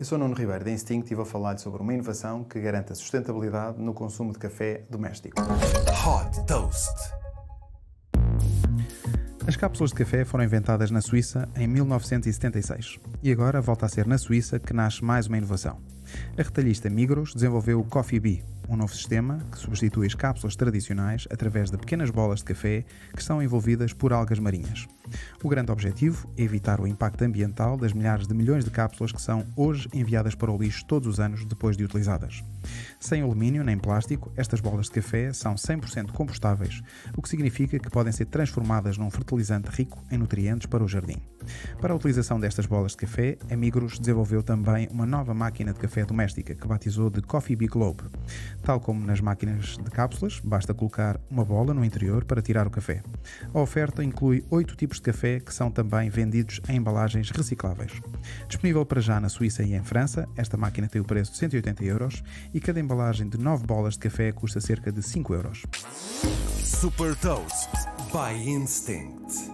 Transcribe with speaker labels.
Speaker 1: Eu sou Nuno Ribeiro da Instinct e vou falar sobre uma inovação que garante a sustentabilidade no consumo de café doméstico.
Speaker 2: Hot Toast.
Speaker 1: As cápsulas de café foram inventadas na Suíça em 1976 e agora volta a ser na Suíça que nasce mais uma inovação. A retalhista Migros desenvolveu o Coffee Bee, um novo sistema que substitui as cápsulas tradicionais através de pequenas bolas de café que são envolvidas por algas marinhas. O grande objetivo é evitar o impacto ambiental das milhares de milhões de cápsulas que são hoje enviadas para o lixo todos os anos depois de utilizadas. Sem alumínio nem plástico, estas bolas de café são 100% compostáveis, o que significa que podem ser transformadas num fertilizante rico em nutrientes para o jardim. Para a utilização destas bolas de café, a Migros desenvolveu também uma nova máquina de café doméstica que batizou de Coffee Bee Globe. Tal como nas máquinas de cápsulas, basta colocar uma bola no interior para tirar o café. A oferta inclui oito tipos de café que são também vendidos em embalagens recicláveis. Disponível para já na Suíça e em França, esta máquina tem o preço de 180 euros e cada embalagem de 9 bolas de café custa cerca de 5 euros.
Speaker 2: Super Toast by Instinct.